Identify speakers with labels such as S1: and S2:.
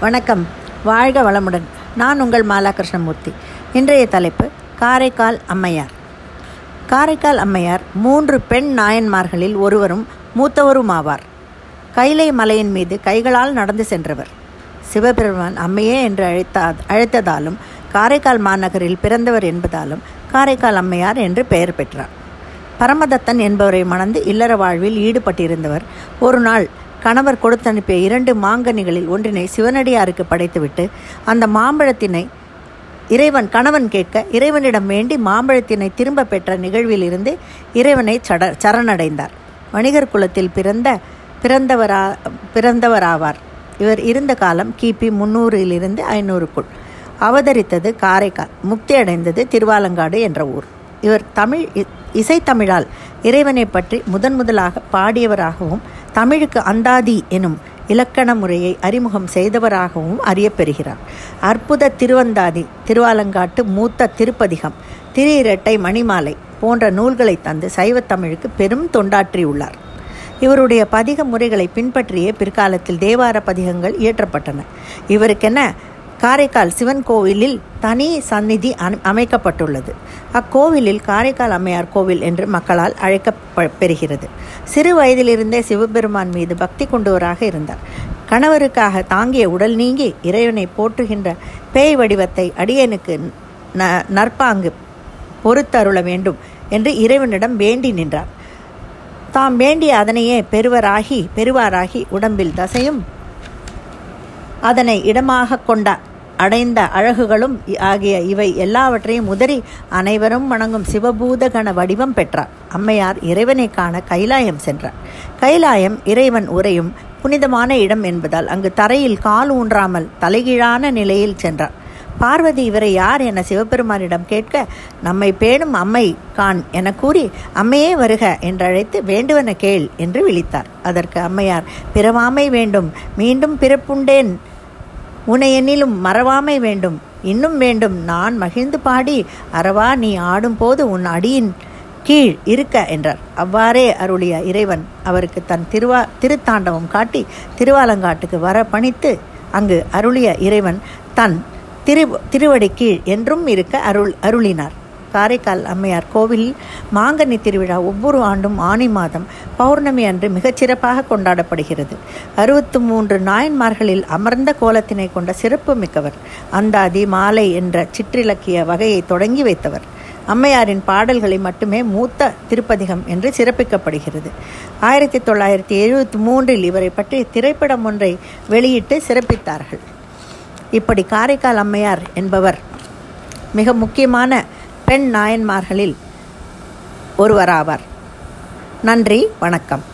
S1: வணக்கம். வாழ்க வளமுடன். நான் உங்கள் மாலா கிருஷ்ணமூர்த்தி இன்றைய தலைப்பு காரைக்கால் அம்மையார். காரைக்கால் அம்மையார் மூன்று பெண் நாயன்மார்களில் ஒருவரும் மூத்தவரும் ஆவார் கைலை மலையின் மீது கைகளால் நடந்து சென்றவர். சிவபெருமான் அம்மையே என்று அழைத்தா அழைத்ததாலும் காரைக்கால் மாநகரில் பிறந்தவர் என்பதாலும் காரைக்கால் அம்மையார் என்று பெயர் பெற்றார். பரமதத்தன் என்பவரை மணந்து இல்லற வாழ்வில் ஈடுபட்டிருந்தவர். ஒரு நாள் கணவர் கொடுத்தனுப்பிய இரண்டு மாங்கனிகளில் ஒன்றினை சிவனடியாருக்கு படைத்துவிட்டு அந்த மாம்பழத்தினை இறைவன் கணவன் கேட்க இறைவனிடம் வேண்டி மாம்பழத்தினை திரும்ப பெற்ற நிகழ்விலிருந்து இறைவனை சட சரணடைந்தார். வணிகர் குலத்தில் பிறந்த பிறந்தவரா பிறந்தவராவார். இவர் இருந்த காலம் கிபி முன்னூறிலிருந்து ஐநூறுக்குள். அவதரித்தது காரைக்கால் முக்தி அடைந்தது திருவாலங்காடு என்ற ஊர். இவர் தமிழ் இசைத்தமிழால் இறைவனை பற்றி முதன் முதலாக பாடியவராகவும் தமிழுக்கு அந்தாதி எனும் இலக்கண முறையை அறிமுகம் செய்தவராகவும் அறியப்பெறுகிறார். அற்புத திருவந்தாதி திருவாலங்காட்டு மூத்த திருப்பதிகம் திரு இரட்டை மணிமாலை போன்ற நூல்களை தந்து சைவத்தமிழுக்கு பெரும் தொண்டாற்றியுள்ளார். இவருடைய பதிக முறைகளை பின்பற்றியே பிற்காலத்தில் தேவார பதிகங்கள் இயற்றப்பட்டன. இவருக்கென காரைக்கால் சிவன் கோவிலில் தனி சந்நிதி அமைக்கப்பட்டுள்ளது. அக்கோவிலில் காரைக்கால் அம்மையார் கோவில் என்று மக்களால் அழைக்க பெறுகிறது சிறு வயதிலிருந்தே சிவபெருமான் மீது பக்தி கொண்டவராக இருந்தார். கணவருக்காக தாங்கிய உடல் நீங்கி இறைவனை போற்றுகின்ற பேய் வடிவத்தை அடியனுக்கு ந நற்பாங்கு பொறுத்தருள வேண்டும் என்று இறைவனிடம் வேண்டி நின்றார். தாம் வேண்டிய அதனையே பெறுவராகி பெறுவாராகி உடம்பில் தசையும் அதனை இடமாக கொண்ட அடைந்த அழகுகளும் ஆகிய இவை எல்லாவற்றையும் உதறி அனைவரும் வணங்கும் சிவபூத கண வடிவம் பெற்றார் அம்மையார் இறைவனை காண கைலாயம் சென்றார். கைலாயம் இறைவன் உரையும் புனிதமான இடம் என்பதால் அங்கு தரையில் கால் ஊன்றாமல் தலைகீழான நிலையில் சென்றார். பார்வதி இவரை யார் என சிவபெருமானிடம் கேட்க நம்மை பேணும் அம்மை கான் என கூறி அம்மையே வருக என்றழைத்து வேண்டுவன கேள் என்று விழித்தார். அதற்கு அம்மையார் பிறவாமை வேண்டும் மீண்டும் பிறப்புண்டேன் உன்னை என்னிலும் மறவாமை வேண்டும். இன்னும் வேண்டும். நான் மகிழ்ந்து பாடி அறவா நீ ஆடும்போது உன் அடியின் கீழ் இருக்க என்றார். அவ்வாறே அருளிய இறைவன் அவருக்கு தன் திருவா திருத்தாண்டவம் காட்டி திருவாலங்காட்டுக்கு வர பணித்து அங்கு அருளிய இறைவன் தன் திரு திருவடி கீழ் என்றும் இருக்க அருள் அருளினார். காரைக்கால் அம்மையார் கோவிலில் மாங்கனி திருவிழா ஒவ்வொரு ஆண்டும் ஆணி மாதம் பௌர்ணமி அன்று மிகச்சிறப்பாக கொண்டாடப்படுகிறது. அறுபத்து மூன்று நாயன்மார்களில் அமர்ந்த கோலத்தினை கொண்ட சிறப்பு மிக்கவர் அந்தாதி மாலை என்ற சிற்றிலக்கிய வகையை தொடங்கி வைத்தவர். அம்மையாரின் பாடல்களை மட்டுமே மூத்த திருப்பதிகம் என்று சிறப்பிக்கப்படுகிறது. ஆயிரத்தி தொள்ளாயிரத்தி எழுபத்தி மூன்றில் இவரை பற்றி திரைப்படம் ஒன்றை வெளியிட்டு சிறப்பித்தார்கள். இப்படி காரைக்கால் அம்மையார் என்பவர் மிக முக்கியமான பெண் நாயன்மார்களில் ஒருவராவார். நன்றி வணக்கம்.